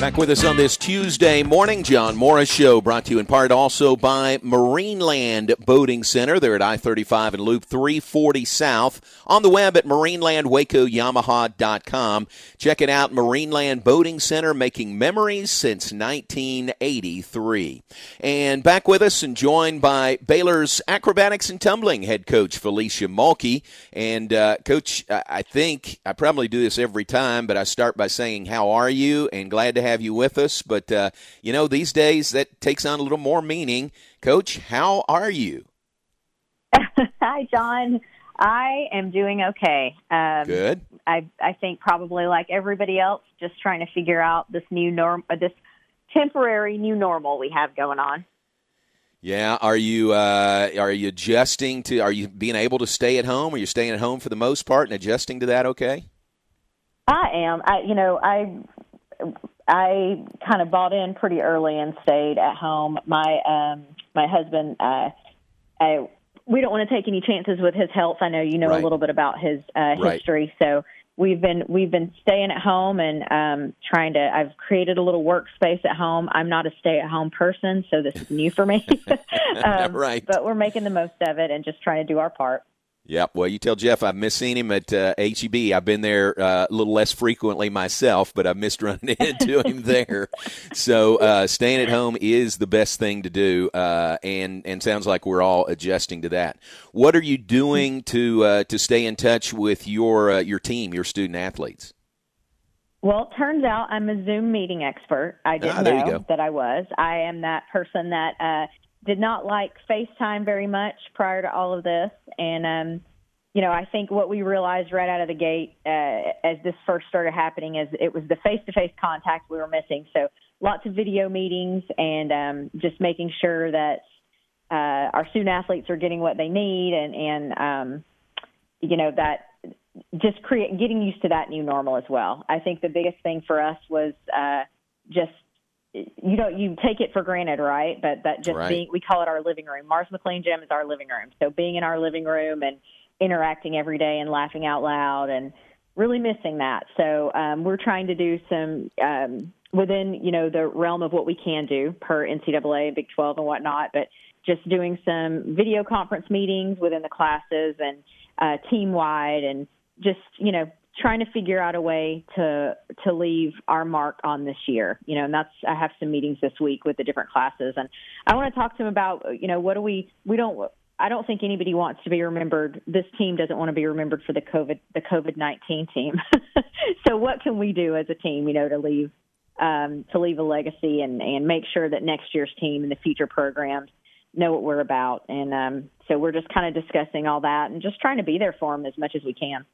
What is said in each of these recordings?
Back with us on this Tuesday morning, John Morris Show, brought to you in part also by Marineland Boating Center. They're at I 35 and Loop 340 South. On the web at marinelandwacoyamaha.com. Check it out, Marineland Boating Center, making memories since 1983. And back with us and joined by Baylor's acrobatics and tumbling head coach Felecia Mulkey. And, uh, Coach, I think I probably do this every time, but I start by saying, How are you? And glad to have have you with us. But, uh, you know, these days that takes on a little more meaning. Coach, how are you? Hi, John. I am doing okay. Um, Good. I I think probably like everybody else, just trying to figure out this new norm, uh, this temporary new normal we have going on. Yeah, are you uh, are you adjusting to? Are you being able to stay at home? Are you staying at home for the most part and adjusting to that? Okay. I am. I you know I I kind of bought in pretty early and stayed at home. My um my husband uh I we don't want to take any chances with his health. I know you know right. a little bit about his uh history, right. so we've been we've been staying at home and um trying to I've created a little workspace at home. I'm not a stay at home person, so this is new for me. um, right. But we're making the most of it and just trying to do our part. Yep. Well, you tell Jeff I've missed seeing him at uh, HEB. I've been there uh, a little less frequently myself, but I've missed running into him there. So uh, staying at home is the best thing to do, uh, and and sounds like we're all adjusting to that. What are you doing to uh, to stay in touch with your uh, your team, your student athletes? Well, it turns out I'm a Zoom meeting expert. I didn't ah, know that I was. I am that person that did not like FaceTime very much prior to all of this. And, um, you know, I think what we realized right out of the gate uh, as this first started happening is it was the face to face contact we were missing. So lots of video meetings and um, just making sure that uh, our student athletes are getting what they need and, and um, you know, that just create getting used to that new normal as well. I think the biggest thing for us was uh, just you know you take it for granted right? But that just right. being we call it our living room. Marrs McLean gym is our living room. So being in our living room and interacting every day and laughing out loud and really missing that. So um, we're trying to do some um, within you know the realm of what we can do per ncaa big 12 and whatnot but just doing some video conference meetings within the classes and uh, team wide and just you know trying to figure out a way to to leave our mark on this year you know and that's i have some meetings this week with the different classes and i want to talk to them about you know what do we we don't i don't think anybody wants to be remembered. This team doesn't want to be remembered for the covid the covid-19 team. So what can we do as a team you know to leave um, to leave a legacy and and make sure that next year's team and the future programs know what we're about? And um, so we're just kind of discussing all that and just trying to be there for them as much as we can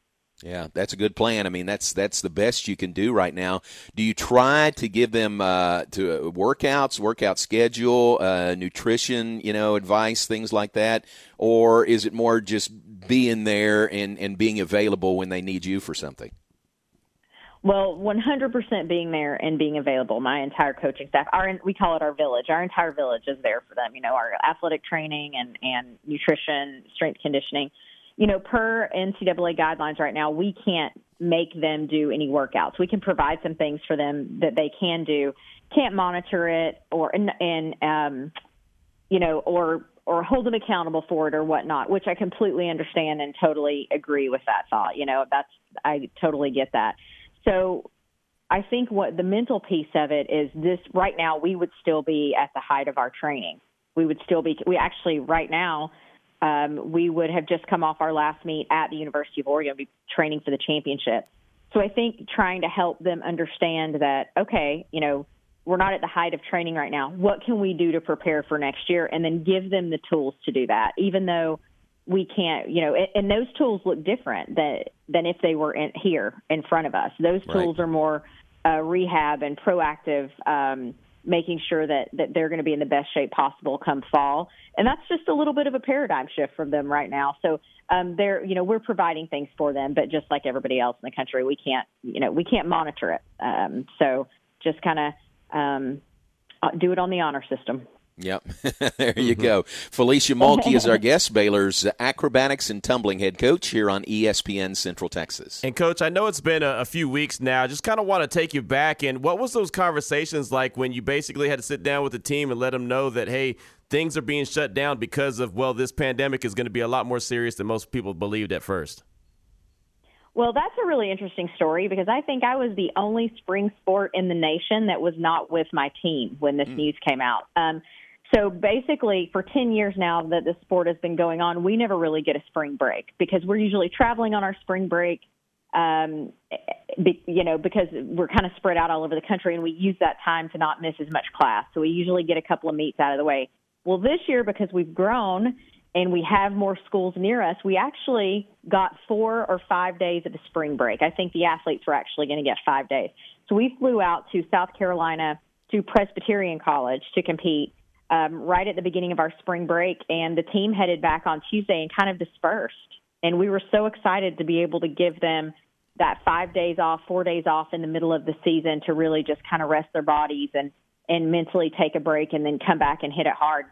yeah, that's a good plan. I mean, that's that's the best you can do right now. Do you try to give them uh, to uh, workouts, workout schedule, uh, nutrition, you know, advice, things like that, or is it more just being there and and being available when they need you for something? Well, 100% being there and being available. My entire coaching staff, our we call it our village. Our entire village is there for them. You know, our athletic training and and nutrition, strength conditioning you know, per NCAA guidelines right now, we can't make them do any workouts. We can provide some things for them that they can do. Can't monitor it or and, and um, you know, or or hold them accountable for it or whatnot, which I completely understand and totally agree with that thought. You know, that's I totally get that. So I think what the mental piece of it is this right now we would still be at the height of our training. We would still be we actually right now um, we would have just come off our last meet at the University of Oregon, be training for the championship. So I think trying to help them understand that, okay, you know, we're not at the height of training right now. What can we do to prepare for next year? And then give them the tools to do that, even though we can't, you know, and those tools look different than, than if they were in, here in front of us. Those tools right. are more uh, rehab and proactive um, making sure that that they're going to be in the best shape possible come fall. And that's just a little bit of a paradigm shift from them right now. So um, they're you know we're providing things for them, but just like everybody else in the country, we can't you know we can't monitor it. Um, so just kind of um, uh, do it on the honor system. Yep. there you mm-hmm. go. Felecia Mulkey is our guest, Baylor's acrobatics and tumbling head coach here on ESPN Central Texas. And, Coach, I know it's been a, a few weeks now. Just kind of want to take you back. And what was those conversations like when you basically had to sit down with the team and let them know that, hey, things are being shut down because of, well, this pandemic is going to be a lot more serious than most people believed at first? Well, that's a really interesting story because I think I was the only spring sport in the nation that was not with my team when this mm. news came out. Um, so basically, for 10 years now that the sport has been going on, we never really get a spring break because we're usually traveling on our spring break. Um, be, you know, because we're kind of spread out all over the country, and we use that time to not miss as much class. So we usually get a couple of meets out of the way. Well, this year because we've grown and we have more schools near us, we actually got four or five days of a spring break. I think the athletes were actually going to get five days. So we flew out to South Carolina to Presbyterian College to compete um, right at the beginning of our spring break, and the team headed back on Tuesday and kind of dispersed. And we were so excited to be able to give them that five days off, four days off in the middle of the season to really just kind of rest their bodies and and mentally take a break and then come back and hit it hard.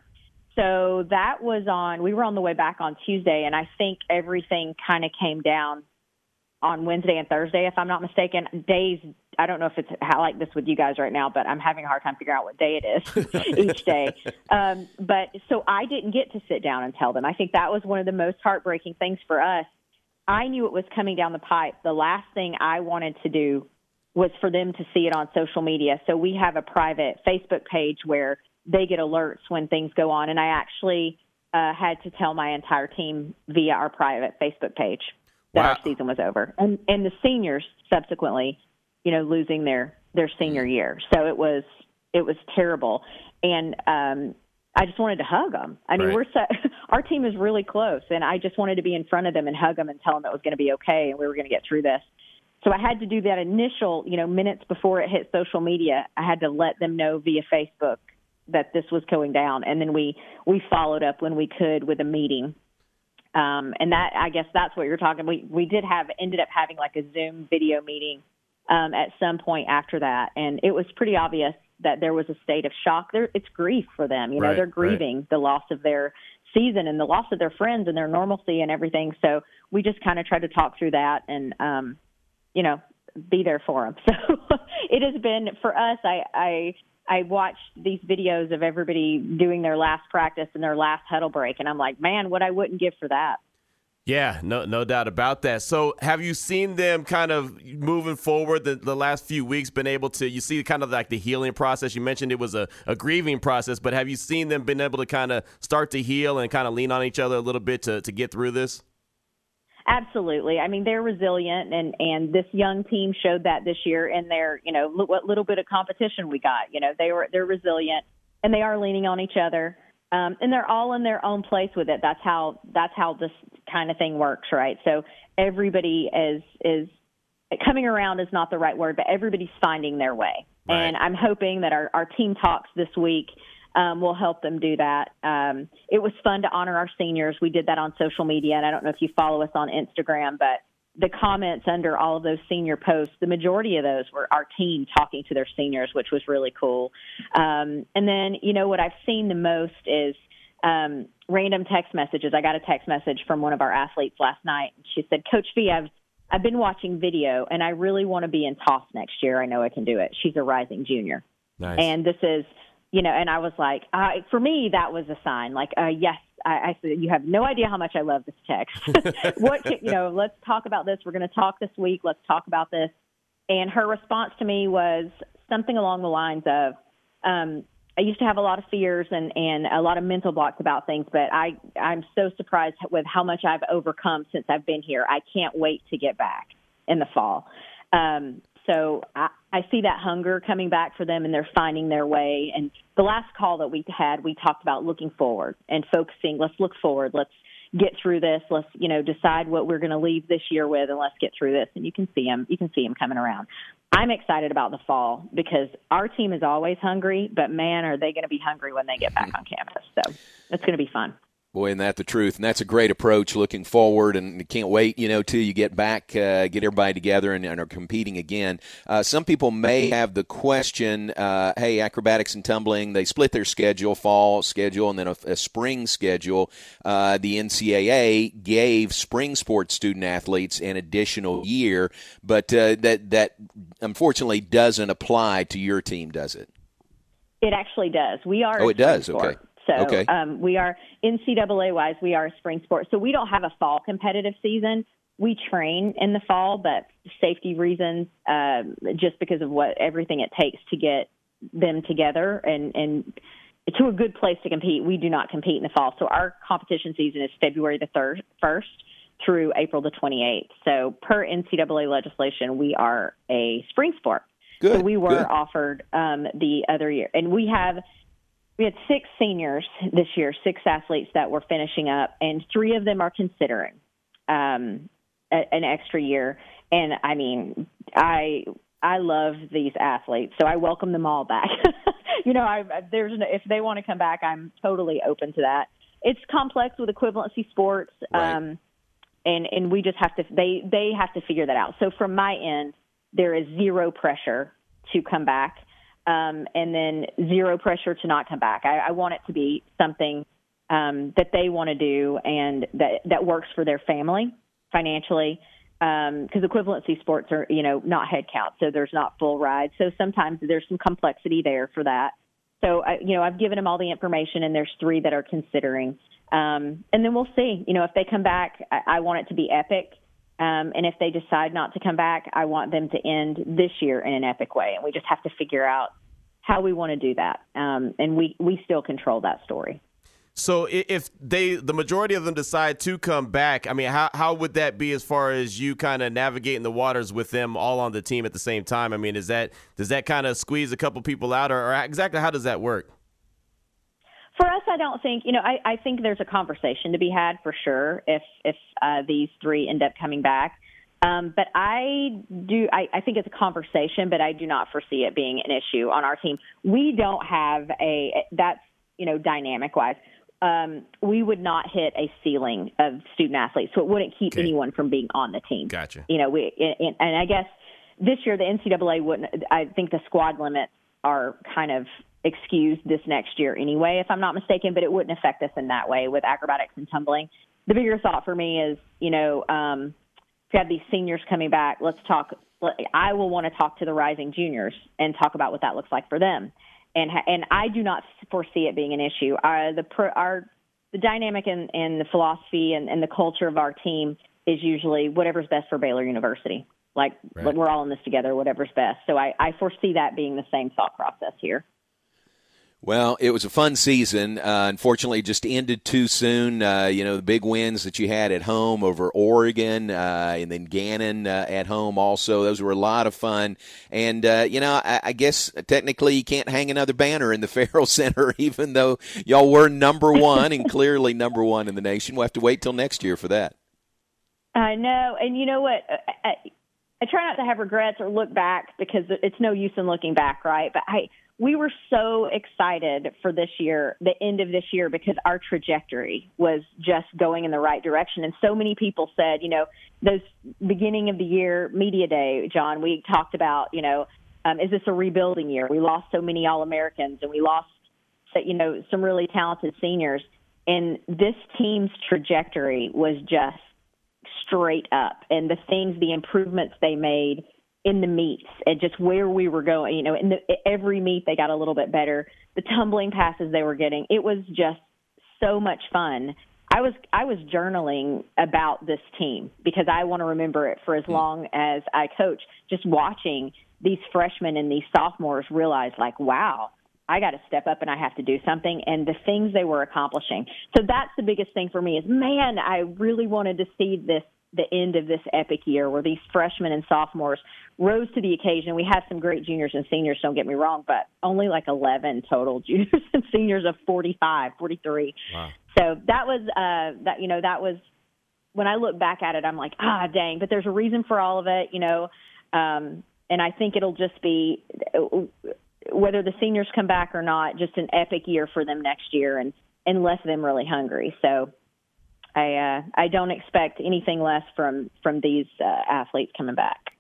So that was on. We were on the way back on Tuesday, and I think everything kind of came down on Wednesday and Thursday, if I'm not mistaken. Days, I don't know if it's how like this with you guys right now, but I'm having a hard time figuring out what day it is each day. Um, but so I didn't get to sit down and tell them. I think that was one of the most heartbreaking things for us. I knew it was coming down the pipe. The last thing I wanted to do was for them to see it on social media. So we have a private Facebook page where they get alerts when things go on, and I actually uh, had to tell my entire team via our private Facebook page that wow. our season was over, and and the seniors subsequently, you know, losing their their senior year. So it was it was terrible, and um, I just wanted to hug them. I mean, right. we're so, our team is really close, and I just wanted to be in front of them and hug them and tell them it was going to be okay and we were going to get through this. So I had to do that initial, you know, minutes before it hit social media. I had to let them know via Facebook that this was going down, and then we we followed up when we could with a meeting um, and that, I guess, that's what you're talking. We we did have ended up having like a Zoom video meeting um, at some point after that, and it was pretty obvious that there was a state of shock. There, it's grief for them. You know, right, they're grieving right. the loss of their season and the loss of their friends and their normalcy and everything. So we just kind of tried to talk through that and, um, you know, be there for them. So it has been for us. I I I watched these videos of everybody doing their last practice and their last huddle break, and I'm like, man, what I wouldn't give for that. Yeah, no, no doubt about that. So, have you seen them kind of moving forward the, the last few weeks? Been able to you see kind of like the healing process? You mentioned it was a, a grieving process, but have you seen them been able to kind of start to heal and kind of lean on each other a little bit to to get through this? Absolutely. I mean, they're resilient, and and this young team showed that this year in their you know what little bit of competition we got. You know, they were they're resilient, and they are leaning on each other, um, and they're all in their own place with it. That's how that's how this kind of thing works, right? So everybody is is coming around is not the right word, but everybody's finding their way. Right. And I'm hoping that our our team talks this week um, will help them do that. Um, it was fun to honor our seniors. We did that on social media, and I don't know if you follow us on Instagram, but the comments under all of those senior posts, the majority of those were our team talking to their seniors, which was really cool. Um, and then, you know, what I've seen the most is um, random text messages. I got a text message from one of our athletes last night. She said, Coach V, I've I've been watching video, and I really want to be in toss next year. I know I can do it. She's a rising junior, nice. and this is you know, and I was like, uh, for me, that was a sign. Like, uh, yes, I, I said, you have no idea how much I love this text. what, can, you know, let's talk about this. We're going to talk this week. Let's talk about this. And her response to me was something along the lines of, um, I used to have a lot of fears and, and a lot of mental blocks about things, but I, I'm so surprised with how much I've overcome since I've been here. I can't wait to get back in the fall. Um, so I, I see that hunger coming back for them and they're finding their way. And the last call that we had, we talked about looking forward and focusing. Let's look forward. Let's get through this. Let's, you know, decide what we're going to leave this year with and let's get through this. And you can see them, you can see them coming around. I'm excited about the fall because our team is always hungry, but man, are they going to be hungry when they get back hmm. on campus. So it's going to be fun. Boy, isn't that the truth? And that's a great approach. Looking forward, and can't wait, you know, till you get back, uh, get everybody together, and, and are competing again. Uh, some people may have the question: uh, Hey, acrobatics and tumbling, they split their schedule, fall schedule, and then a, a spring schedule. Uh, the NCAA gave spring sports student athletes an additional year, but uh, that that unfortunately doesn't apply to your team, does it? It actually does. We are. Oh, it does. Sport. Okay. So okay. um, we are NCAA wise, we are a spring sport. So we don't have a fall competitive season. We train in the fall, but safety reasons, um, just because of what everything it takes to get them together and and to a good place to compete. We do not compete in the fall. So our competition season is February the third first through April the 28th. So per NCAA legislation, we are a spring sport. Good. So we were good. offered um, the other year, and we have we had six seniors this year, six athletes that were finishing up, and three of them are considering um, a, an extra year. And I mean, I I love these athletes, so I welcome them all back. you know, I, there's no, if they want to come back, I'm totally open to that. It's complex with equivalency sports, Right. um, and and we just have to they they have to figure that out. So from my end, there is zero pressure to come back um, and then zero pressure to not come back. I, I want it to be something um, that they want to do and that that works for their family financially. Because equivalency sports are, you know, not head count, so there's not full rides. So sometimes there's some complexity there for that. So, I, you know, I've given them all the information, and there's three that are considering. Um, and then we'll see. You know, if they come back, I, I want it to be epic. Um, and if they decide not to come back, I want them to end this year in an epic way. And we just have to figure out how we want to do that. Um, and we, we still control that story. So if they, the majority of them decide to come back, I mean, how how would that be as far as you kind of navigating the waters with them all on the team at the same time? I mean, is that does that kind of squeeze a couple people out, or, or exactly how does that work? For us, I don't think you know. I, I think there's a conversation to be had for sure if if uh, these three end up coming back. Um, but I do. I, I think it's a conversation, but I do not foresee it being an issue on our team. We don't have a that's you know dynamic wise. Um, we would not hit a ceiling of student athletes, so it wouldn't keep Okay. anyone from being on the team. Gotcha. You know, we and, and I guess this year the NCAA wouldn't. I think the squad limits are kind of excused this next year anyway, if I'm not mistaken. But it wouldn't affect us in that way with acrobatics and tumbling. The bigger thought for me is, you know, um, if you have these seniors coming back, let's talk. I will want to talk to the rising juniors and talk about what that looks like for them. And and I do not foresee it being an issue. Uh, the pr- our the dynamic and, and the philosophy and, and the culture of our team is usually whatever's best for Baylor University. Like, Right. like we're all in this together, whatever's best. So I, I foresee that being the same thought process here. Well, it was a fun season. Uh, unfortunately, just ended too soon. Uh, you know, the big wins that you had at home over Oregon uh, and then Gannon uh, at home also. Those were a lot of fun. And, uh, you know, I, I guess technically you can't hang another banner in the Ferrell Center, even though y'all were number one and clearly number one in the nation. We'll have to wait till next year for that. I know, and you know what? I, I, I try not to have regrets or look back because it's no use in looking back, right? But I, we were so excited for this year, the end of this year, because our trajectory was just going in the right direction. And so many people said, you know, those beginning of the year media day, John, we talked about, you know, um, is this a rebuilding year? We lost so many All Americans, and we lost, you know, some really talented seniors. And this team's trajectory was just straight up and the things the improvements they made in the meets and just where we were going you know in the every meet they got a little bit better the tumbling passes they were getting it was just so much fun i was i was journaling about this team because i want to remember it for as mm. long as i coach just watching these freshmen and these sophomores realize like wow I got to step up and I have to do something. And the things they were accomplishing. So that's the biggest thing for me is, man, I really wanted to see this, the end of this epic year where these freshmen and sophomores rose to the occasion. We have some great juniors and seniors, don't get me wrong, but only like 11 total juniors and seniors of 45, 43. Wow. So that was, uh, that, you know, that was, when I look back at it, I'm like, ah, dang, but there's a reason for all of it, you know. Um, and I think it'll just be whether the seniors come back or not, just an epic year for them next year. And and left them really hungry. So I uh, I don't expect anything less from from these uh, athletes coming back.